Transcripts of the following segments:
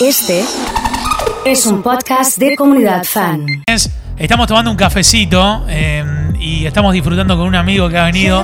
Este es un podcast de comunidad fan. Estamos tomando un cafecito eh, y estamos disfrutando con un amigo que ha venido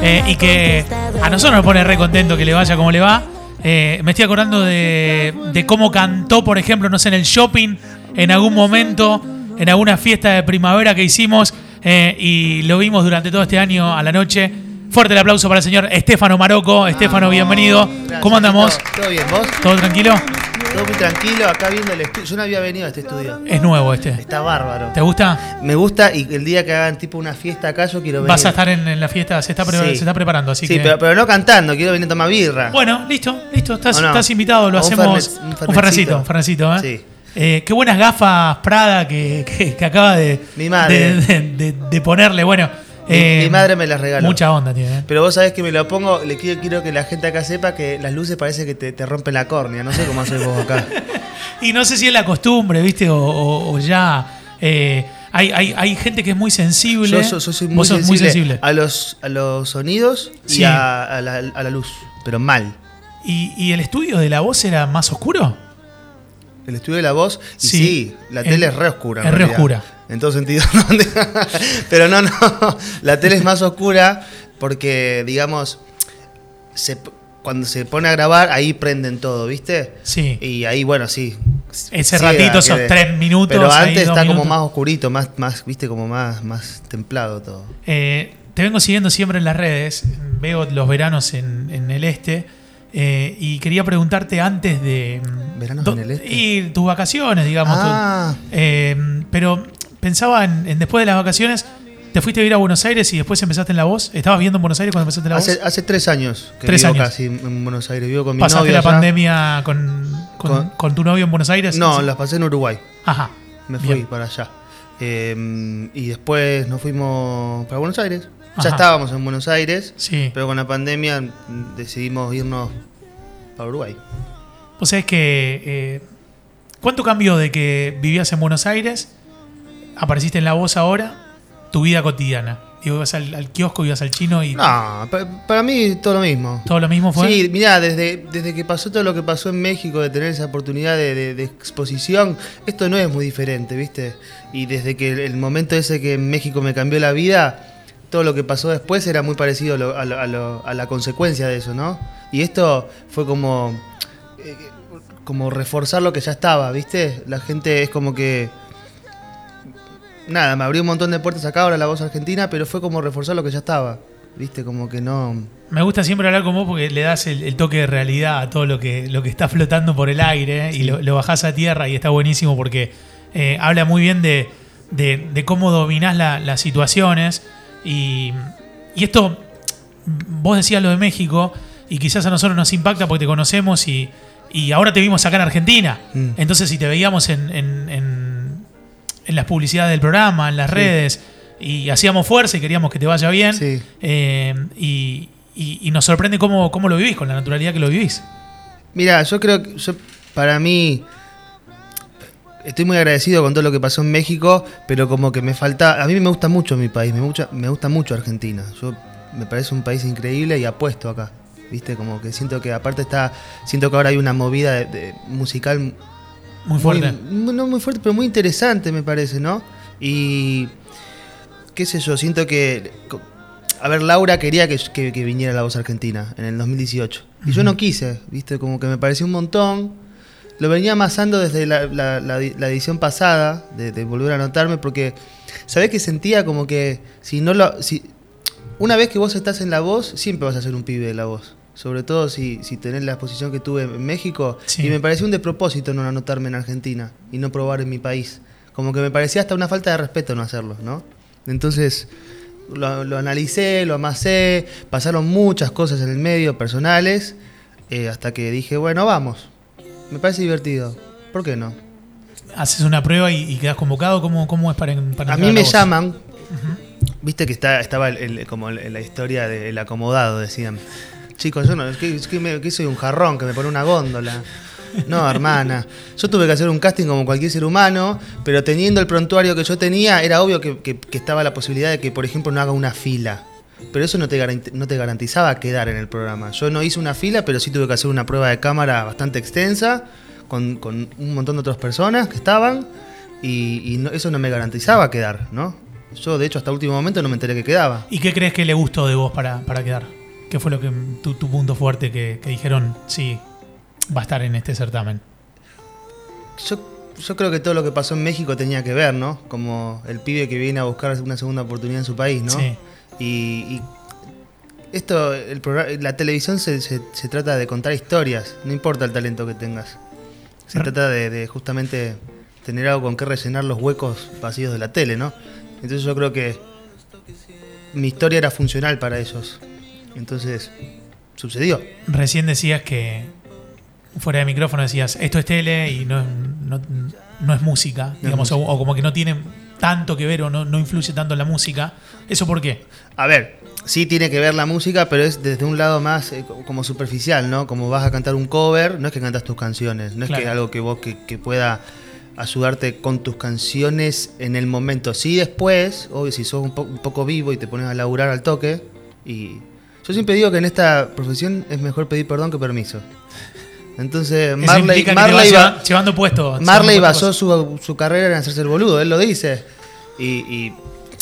eh, y que a nosotros nos pone re contento que le vaya como le va. Eh, me estoy acordando de, de cómo cantó, por ejemplo, no sé, en el shopping, en algún momento, en alguna fiesta de primavera que hicimos eh, y lo vimos durante todo este año a la noche. Fuerte el aplauso para el señor Estefano Maroco. Estefano, bienvenido. Gracias, ¿Cómo andamos? ¿Todo bien, vos? ¿Todo tranquilo? Todo muy tranquilo, acá viendo el estudio. Yo no había venido a este estudio. Es nuevo este. Está bárbaro. ¿Te gusta? Me gusta y el día que hagan tipo una fiesta acá yo quiero venir. Vas a estar en, en la fiesta, se está, pre- Sí. se está preparando, así Sí, que... pero, pero no cantando, quiero venir a tomar birra. Bueno, listo, listo, estás, ¿O no? estás invitado, lo O un hacemos. fernet- un un fernecito, un fernecito, ¿eh? Sí. Eh, qué buenas gafas Prada que, que- que acaba de, Mi madre. de, de- de- de ponerle. Bueno, eh, mi madre me las regaló. Mucha onda tiene. ¿eh? Pero vos sabés que me lo pongo, le quiero, quiero que la gente acá sepa que las luces parece que te, te rompen la córnea. No sé cómo haces vos acá. Y no sé si es la costumbre, ¿viste? O, o- o ya. eh, hay, hay, hay gente que es muy sensible. Yo, so- yo soy muy Vos sos sensible, muy sensible. A, los, a los sonidos Sí. y a, a la, a la luz, pero mal. ¿Y, y el estudio de la voz era más oscuro? El estudio de la voz, y Sí. sí, la El- tele es re oscura. es re oscura. En todo sentido. Pero no, no. La tele es más oscura porque, digamos, se- cuando se pone a grabar, ahí prenden todo, ¿viste? Sí. Y ahí, bueno, sí. Ese ratito, esos tres minutos. Pero antes está como más oscurito, más, más, viste, como más, más templado todo. Eh, te vengo siguiendo siempre en las redes. Veo los veranos en, en el este. eh, y quería preguntarte antes de. ¿Veranos en el este? Y tus vacaciones, digamos. tu- Ah, eh, pero pensaba en, en después de las vacaciones. ¿Te fuiste a vivir a Buenos Aires y después empezaste en La Voz? ¿Estabas viendo en Buenos Aires cuando empezaste en La Voz? hace, hace tres años que Tres vivo años. casi en Buenos Aires. Vivo con mi ¿Pasaste la allá. pandemia con, con, Con- con tu novio en Buenos Aires? No, las pasé en Uruguay. Ajá. Me fui Bien. para allá. Eh, y después nos fuimos para Buenos Aires. Ajá. Ya estábamos en Buenos Aires, Sí. pero con la pandemia decidimos irnos para Uruguay. Vos sabés que. eh, ¿Cuánto cambió de que vivías en Buenos Aires, apareciste en La Voz ahora, tu vida cotidiana? Digo, ibas al, al kiosco, ibas al chino y No, pa- para mí todo lo mismo. todo lo mismo fue. Sí, mirá, desde, desde que pasó todo lo que pasó en México, de tener esa oportunidad de, de- de exposición, esto no es muy diferente, ¿viste? Y desde que el, el momento ese que en México me cambió la vida, todo lo que pasó después era muy parecido a, lo- a lo- a lo- a la consecuencia de eso, ¿no? Y esto fue como, eh, como reforzar lo que ya estaba, ¿viste? La gente es como que... Nada, me abrió un montón de puertas acá, ahora la voz argentina, pero fue como reforzar lo que ya estaba, ¿viste? Como que no... Me gusta siempre hablar con vos porque le das el, el toque de realidad a todo lo que, lo que está flotando por el aire ¿eh? y lo, lo bajás a tierra y está buenísimo porque eh, habla muy bien de, de- de cómo dominás la- las situaciones y, y esto, vos decías lo de México y quizás a nosotros nos impacta porque te conocemos y, y ahora te vimos acá en Argentina. Mm. Entonces si te veíamos en, en- en- en las publicidades del programa, en las Sí. redes y hacíamos fuerza y queríamos que te vaya bien. Sí. Eh, y, y- y nos sorprende cómo, cómo lo vivís, con la naturalidad que lo vivís. Mira, yo creo que yo, para mí estoy muy agradecido con todo lo que pasó en México, pero como que me falta, a mí me gusta mucho mi país, me gusta, me gusta mucho Argentina. Yo me parece un país increíble y apuesto acá. ¿Viste? Como que siento que aparte está siento que ahora hay una movida de- de- musical Muy fuerte. muy- no muy fuerte, pero muy interesante, me parece, ¿no? Y. ¿Qué sé yo? Siento que. A ver, Laura quería que, que- que viniera la voz argentina en el 2018. Y yo no quise, ¿viste? Como que me pareció un montón. Lo venía amasando desde la, la- la- la edición pasada, de, de volver a anotarme, porque. ¿Sabés que sentía como que si no lo. Si, una vez que vos estás en la voz, siempre vas a ser un pibe de la voz. Sobre todo si, si tenés la exposición que tuve en México. Sí. Y me pareció un despropósito no anotarme en Argentina y no probar en mi país. Como que me parecía hasta una falta de respeto no hacerlo, ¿no? Entonces lo, lo analicé, lo amasé, pasaron muchas cosas en el medio, personales, eh, hasta que dije, bueno, vamos. Me parece divertido. ¿Por qué no? Haces una prueba y, y quedas convocado. ¿Cómo, cómo es para, para A mí me voz? llaman, viste que está, estaba el- el- como la historia del acomodado, decían. Chicos, yo no, es que, me- que soy un jarrón que me pone una góndola. No, hermana. Yo tuve que hacer un casting como cualquier ser humano, pero teniendo el prontuario que yo tenía, era obvio que, que- estaba la posibilidad de que, por ejemplo, no haga una fila. Pero eso no te, no te garantizaba quedar en el programa. Yo no hice una fila, pero sí tuve que hacer una prueba de cámara bastante extensa, con, con un montón de otras personas que estaban y, no- eso no me garantizaba quedar, ¿no? Yo, de hecho, hasta último momento no me enteré que quedaba. ¿Y qué crees que le gustó de vos para, para quedar? ¿Qué fue lo que tu, tu punto fuerte que, que dijeron, sí, va a estar en este certamen? Yo, yo creo que todo lo que pasó en México tenía que ver, ¿no? Como el pibe que viene a buscar una segunda oportunidad en su país, ¿no? Sí. Y, y esto, el programa, la televisión se, se- se trata de contar historias, no importa el talento que tengas. Se trata de, de justamente tener algo con que rellenar los huecos vacíos de la tele, ¿no? Entonces yo creo que mi historia era funcional para ellos. Entonces, sucedió. Recién decías que, fuera de micrófono decías, esto es tele y no, no, no es música, digamos, o, o como que no tiene tanto que ver o no, no influye tanto en la música. ¿Eso por qué? A ver, sí tiene que ver la música, pero es desde un lado más eh, co- como superficial, ¿no? Como vas a cantar un cover, no es que cantas tus canciones, no es que Claro. algo que vos que, que pueda ayudarte con tus canciones en el momento. Sí después, obvio, si sos un, po- un poco vivo y te pones a laburar al toque, y yo siempre digo que en esta profesión es mejor pedir perdón que permiso. Entonces, Marley, Marley, va- llevando puesto. Marley basó su, su carrera en hacerse el boludo, él lo dice. Y, y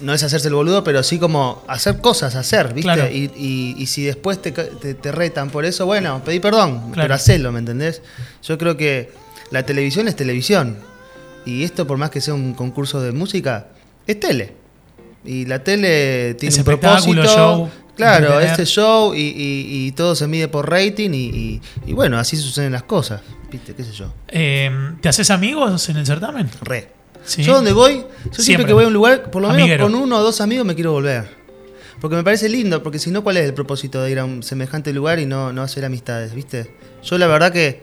no es hacerse el boludo, pero sí como hacer cosas, hacer, ¿viste? Claro. Y, y- y si después te, te- te retan por eso, bueno, pedí perdón, Claro. pero hacelo, ¿me entendés? Yo creo que la televisión es televisión. Y esto, por más que sea un concurso de música, es tele. Y la tele tiene Es un propósito. show, Claro, este show y, y- y todo se mide por rating y, bueno, así suceden las cosas, ¿viste? ¿Qué sé yo? Eh, ¿Te haces amigos en el certamen? Re. Sí. Yo donde voy, yo siempre, Siempre. que voy a un lugar, por lo menos Amiguero. con uno o dos amigos me quiero volver. Porque me parece lindo, porque si no, ¿cuál es el propósito de ir a un semejante lugar y no, no hacer amistades, viste? Yo la verdad que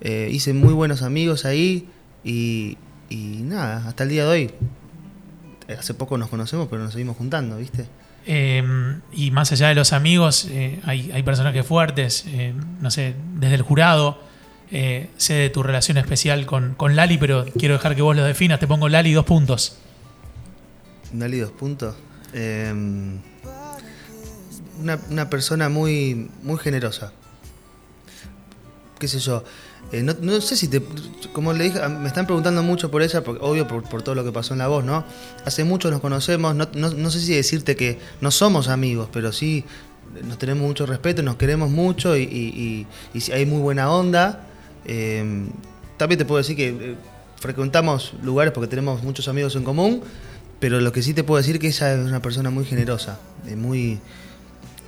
eh, hice muy buenos amigos ahí y, y nada, hasta el día de hoy. eh, Hace poco nos conocemos, pero nos seguimos juntando, ¿viste? Eh, y más allá de los amigos, eh, hay, hay personajes fuertes, eh, no sé, desde el jurado. eh, sé de tu relación especial con, con Lali, pero quiero dejar que vos lo definas. Te pongo Lali dos puntos. Dale dos puntos. Eh, una, una persona muy, muy generosa. Qué sé yo. Eh, no, no sé si te. Como le dije, me están preguntando mucho por ella, porque, obvio por, por todo lo que pasó en la voz, ¿no? Hace mucho nos conocemos. No, no- no sé si decirte que no somos amigos, pero sí nos tenemos mucho respeto, nos queremos mucho y, y- y- hay muy buena onda. Eh, también te puedo decir que eh, frecuentamos lugares porque tenemos muchos amigos en común, pero lo que sí te puedo decir que ella es una persona muy generosa, eh, muy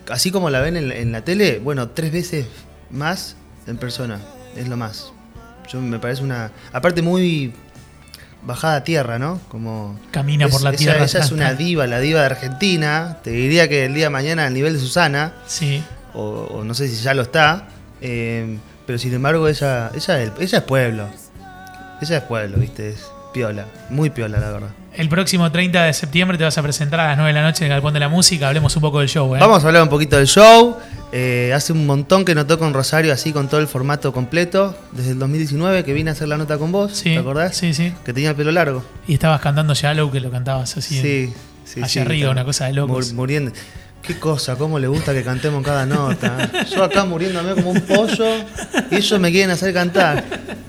así como la ven en la tele, bueno, tres veces más en persona, es lo más. Yo me parece una, aparte muy bajada a tierra, ¿no? Como Camina es- por la tierra. Ella es una diva, la diva de Argentina. Te diría que el día de mañana al nivel de Susana, Sí. o, o no sé si ya lo está, eh, pero sin embargo ella, ella, es- ella es pueblo. Ella es pueblo, ¿viste? Es piola, muy piola, la verdad. El próximo 30 de septiembre te vas a presentar a las 9 de la noche en el Galpón de la Música. Hablemos un poco del show, ¿eh? Vamos a hablar un poquito del show. Eh, hace un montón que no toco en Rosario así con todo el formato completo. Desde el 2019 que vine a hacer la nota con vos, Sí, ¿te acordás? Sí, sí. Que tenía el pelo largo. Y estabas cantando Shallow, que lo cantabas así. Sí, sí, allá sí, arriba, una cosa de locos. mur- muriendo. Qué cosa, cómo le gusta que cantemos cada nota. Yo acá muriéndome como un pollo y ellos me quieren hacer cantar.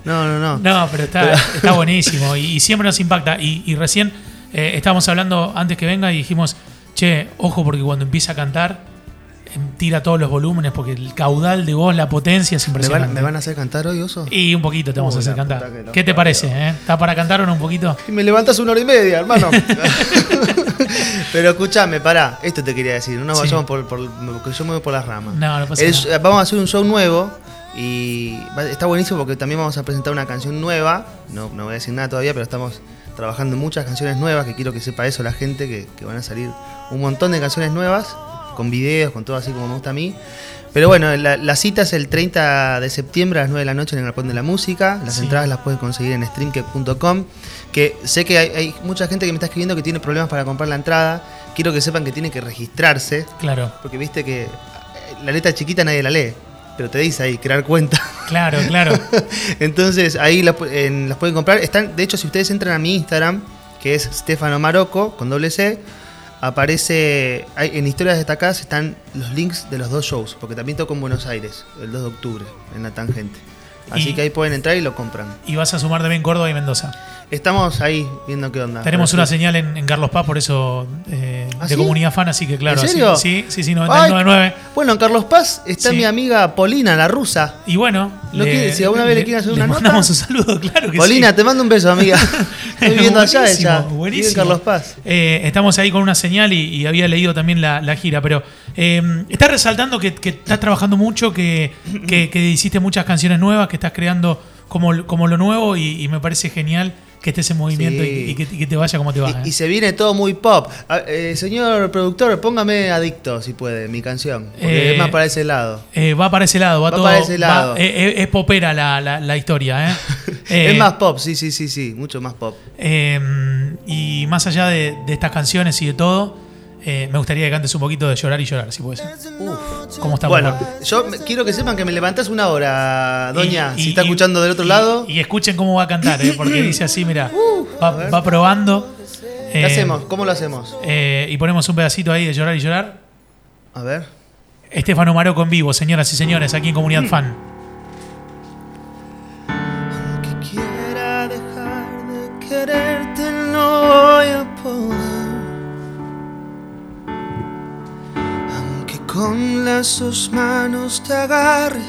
No, no, no. No, pero está, está buenísimo y, y siempre nos impacta. Y, y recién eh, estábamos hablando antes que venga y dijimos, che, ojo porque cuando empieza a cantar em, tira todos los volúmenes porque el caudal de voz, la potencia es ¿Me van, impresionante. ¿Me van a hacer cantar hoy, oso? Y un poquito te vamos a hacer cantar. ¿Qué te parece? eh? ¿Está para cantar o no un poquito? Y me levantas una hora y media, hermano. Pero escúchame, pará. Esto te quería decir. No nos Sí. vayamos por, por- porque yo me voy por las ramas. No, no pasa nada. Vamos a hacer un show nuevo y está buenísimo porque también vamos a presentar una canción nueva. No, no voy a decir nada todavía, pero estamos trabajando en muchas canciones nuevas que quiero que sepa eso la gente, que, que van a salir un montón de canciones nuevas, con videos, con todo así como me gusta a mí. Pero bueno, la, la cita es el 30 de septiembre a las 9 de la noche en el Galpón de la Música. Las Sí. entradas las pueden conseguir en streamcake.com. Que sé que hay, hay mucha gente que me está escribiendo que tiene problemas para comprar la entrada. Quiero que sepan que tienen que registrarse. Claro, Porque viste que eh, la letra chiquita nadie la lee, pero te dice ahí, crear cuenta. claro, claro. Entonces ahí las, en- las pueden comprar. Están, de hecho, si ustedes entran a mi Instagram, que es Stefano Marocco, con doble C, aparece, en historias destacadas están los links de los dos shows, porque también toco en Buenos Aires, el 2 de octubre, en la tangente. Así Y- que ahí pueden entrar y lo compran. Y vas a sumar también Córdoba y Mendoza. Estamos ahí viendo qué onda. Tenemos una sí. señal en, en Carlos Paz, por eso eh, ¿Ah, de sí? comunidad fan, así que claro. ¿En así- serio? sí, sí, sí, Ay, 99.9. Bueno, en Carlos Paz está Sí. mi amiga Polina, la rusa. Y bueno, ¿No quiere- si alguna vez le quieren hacer una nota? mandamos un saludo, claro que Polina, sí. te mando un beso, amiga. Estoy viviendo allá ella. En buenísimo. Carlos Paz. Eh, estamos ahí con una señal y, y había leído también la, la gira, pero eh, estás resaltando que, que estás trabajando mucho, que, que- que hiciste muchas canciones nuevas, que estás creando como, como lo nuevo y, y me parece genial que estés en movimiento Sí. y, y que, y que te vaya como te va. Y, y ¿eh? se viene todo muy pop. Eh, señor productor, póngame adicto, si puede, mi canción. Porque Eh, es más para ese lado. Eh, va para ese lado, va, Va todo. para ese lado. va- eh, eh, es popera la, la- la historia, ¿eh? Eh, es más pop, sí, sí, sí, sí, mucho más pop. eh, y más allá de, de estas canciones y de todo, eh, me gustaría que cantes un poquito de llorar y llorar, si puedes. ¿Cómo estamos? Bueno, yo me- quiero que sepan que me levantás una hora, doña, Y- si está y- escuchando del otro lado. Y escuchen cómo va a cantar, ¿eh? porque dice así, mira, va, va probando. ¿Qué eh, hacemos? ¿Cómo lo hacemos? y ponemos un pedacito ahí de llorar y llorar. A ver. Estefano Maroco en vivo, señoras y señores, aquí en Comunidad Fan. Aunque quiera dejar de quererte, no con las dos manos te agarre,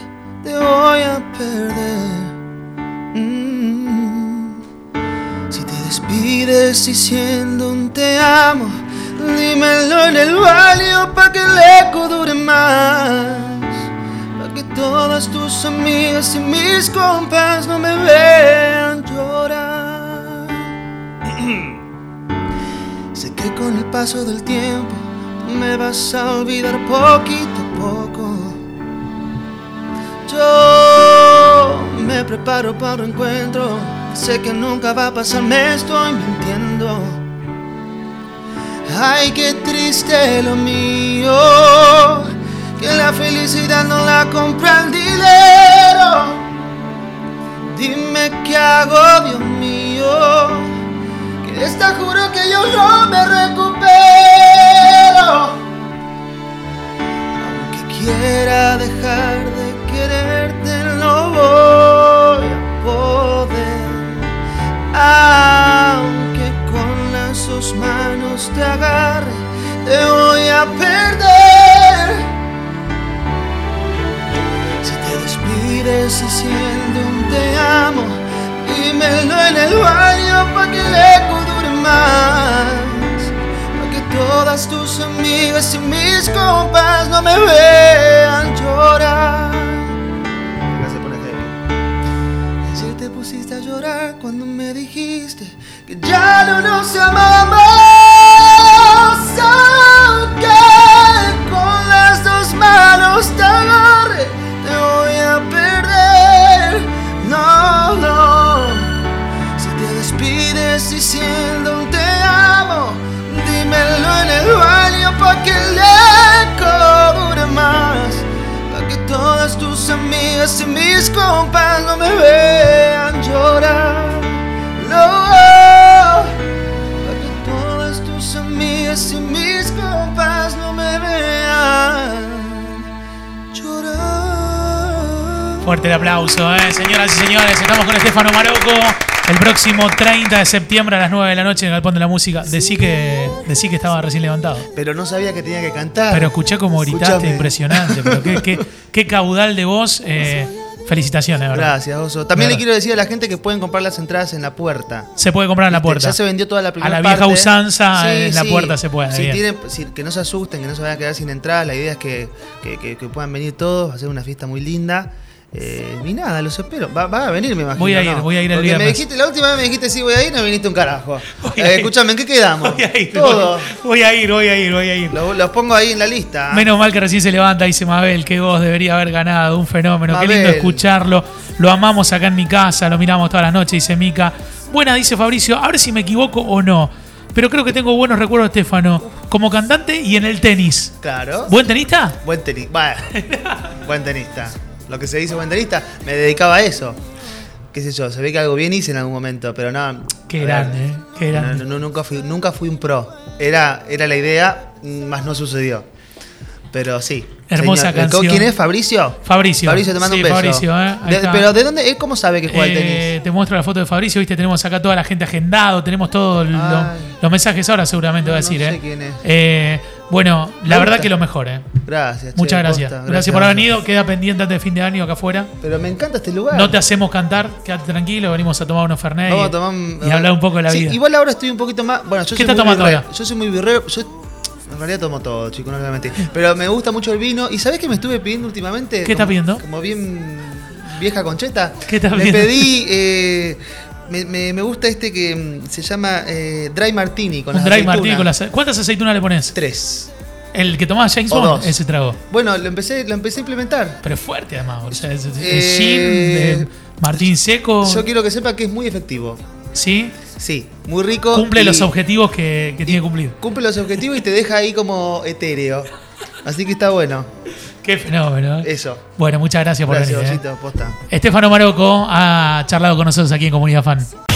te voy a perder. Mm. Si te despides diciendo un te amo, dímelo en el baño para que el eco dure más. Para que todas tus amigas y mis compas no me vean llorar. sé que con el paso del tiempo me vas a olvidar poquito a poco. Yo me preparo para el encuentro. Sé que nunca va a pasar, me estoy mintiendo. Ay, qué triste lo mío, que la felicidad no la compra el dinero. Dime qué hago, Dios mío, esta juro que yo no me recupero. Aunque quiera dejar de quererte, no voy a poder. Aunque con las dos manos te agarre, te voy a perder. Si te despides diciendo un te amo, dímelo en el más. Para que todas tus amigas y mis compas no me vean llorar. Si te pusiste a llorar cuando me dijiste que ya no nos amamos, Fuerte el aplauso, ¿eh? señoras y señores. Estamos con Estefano Maroco. El próximo 30 de septiembre a las 9 de la noche en el Galpón de la Música. Decí que, decí que estaba recién levantado. Pero no sabía que tenía que cantar. Pero escuché como gritaste, Escúchame. impresionante. Pero qué, qué- qué caudal de voz. eh, felicitaciones, ¿verdad? Gracias, Oso. También le quiero decir a la gente que pueden comprar las entradas en la puerta. Se puede comprar en la puerta. Ya se vendió toda la primera A la vieja parte. usanza, en la puerta se puede, Si bien. tienen, si- que no se asusten, que no se vayan a quedar sin entradas. La idea es que, que- que- que puedan venir todos, hacer una fiesta muy linda. Eh, y nada, los espero. Va, va a venir, me imagino. Voy a ir, ¿no? voy a ir Porque me viernes. dijiste, la última vez me dijiste sí voy a ir, no viniste un carajo. Eh, escúchame, ¿en qué quedamos? Voy a ir, Todo. voy, voy a ir, voy a ir, voy a ir. Lo- Los pongo ahí en la lista. Menos mal que recién se levanta, dice Mabel, qué voz debería haber ganado, un fenómeno, qué lindo escucharlo. Lo amamos acá en mi casa, lo miramos todas las noches, dice Mica. Buena, dice Fabricio, a ver si me equivoco o no. Pero creo que tengo buenos recuerdos de Estefano, como cantante y en el tenis. Claro. ¿Buen tenista? Buen tenista. buen tenista. Lo que se dice buen tenista, me dedicaba a eso. Qué sé yo, se ve que algo bien hice en algún momento, pero no. Qué ver, grande, ¿eh? Qué no, grande. no, no, nunca, fui, nunca fui un pro. Era, era la idea, más no sucedió. Pero sí, Hermosa Señor, canción. ¿Quién es? ¿Fabricio? Fabricio. Fabricio, te mando Sí, un beso. Fabricio, ¿eh? De- pero ¿de dónde? ¿Él cómo sabe que juega al Eh, tenis? te muestro la foto de Fabricio, viste, tenemos acá toda la gente agendado, tenemos todos lo- Ay. los mensajes ahora seguramente No, va a no decir, sé ¿eh? quién es. Eh, bueno, la verdad que lo mejor, ¿eh? Gracias. che, Muchas gracias. gracias. por haber venido, queda pendiente antes de fin de año acá afuera. Pero me encanta este lugar. No te hacemos cantar, quédate tranquilo, venimos a tomar unos Fernet Vamos y, a tomar un- y hablar un poco de la Sí, vida. Igual ahora estoy un poquito más. Bueno, yo ¿Qué soy estás muy tomando ahora? Yo soy muy birrero. Yo en realidad tomo todo, chicos, no mentir. Pero me gusta mucho el vino. ¿Y sabés qué me estuve pidiendo últimamente? ¿Qué estás pidiendo? Como bien vieja concheta. ¿Qué estás pidiendo? pedí. eh, me, me- me gusta este que mm, se llama eh, Dry Martini con un las dry aceitunas. martini con las. ¿Cuántas aceitunas le pones? Tres. El que tomaba James O Bond, dos. ese trago. Bueno, lo empecé, lo empecé a implementar. Pero es fuerte además, o sea, es, es Eh, gin, de Martín Seco. Yo quiero que sepa que es muy efectivo. ¿Sí? Sí, muy rico. Cumple y- los objetivos que, que tiene que cumplir. Cumple los objetivos y te deja ahí como etéreo. Así que está bueno. Qué fenómeno. ¿eh? Eso. Bueno, muchas gracias por Gracias, venir. ¿eh? Osito. Estefano Maroco ha charlado con nosotros aquí en Comunidad Fan.